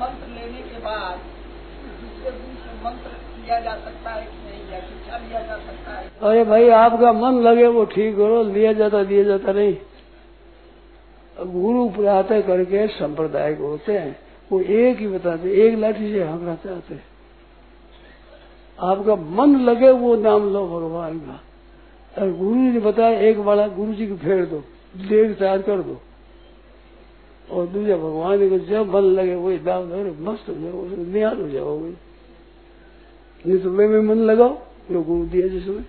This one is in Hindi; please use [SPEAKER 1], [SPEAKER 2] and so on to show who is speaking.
[SPEAKER 1] मंत्र लेने के बाद दूसरे दिन से मंत्र लिया जा सकता है कि नहीं, या शिक्षा लिया जा सकता है?
[SPEAKER 2] अरे भाई, आपका मन लगे वो ठीक करो, लिया जाता दिया जाता नहीं। गुरु प्रातः करके संप्रदाय होते हैं, वो एक ही बताते, एक लाठी से हकना चाहते हैं। आपका मन लगे वो नाम लो भगवान का। और गुरु जी ने बताया, एक वाला गुरु जी को फेर दो देख तैयार कर दो। और दूसरा भगवान को जब मन लगे, वही दाम दो मस्त हो जाओ निहाल हो जाओगे नहीं तो मैं मन लगाओ जो गुरु दिया जिसमें।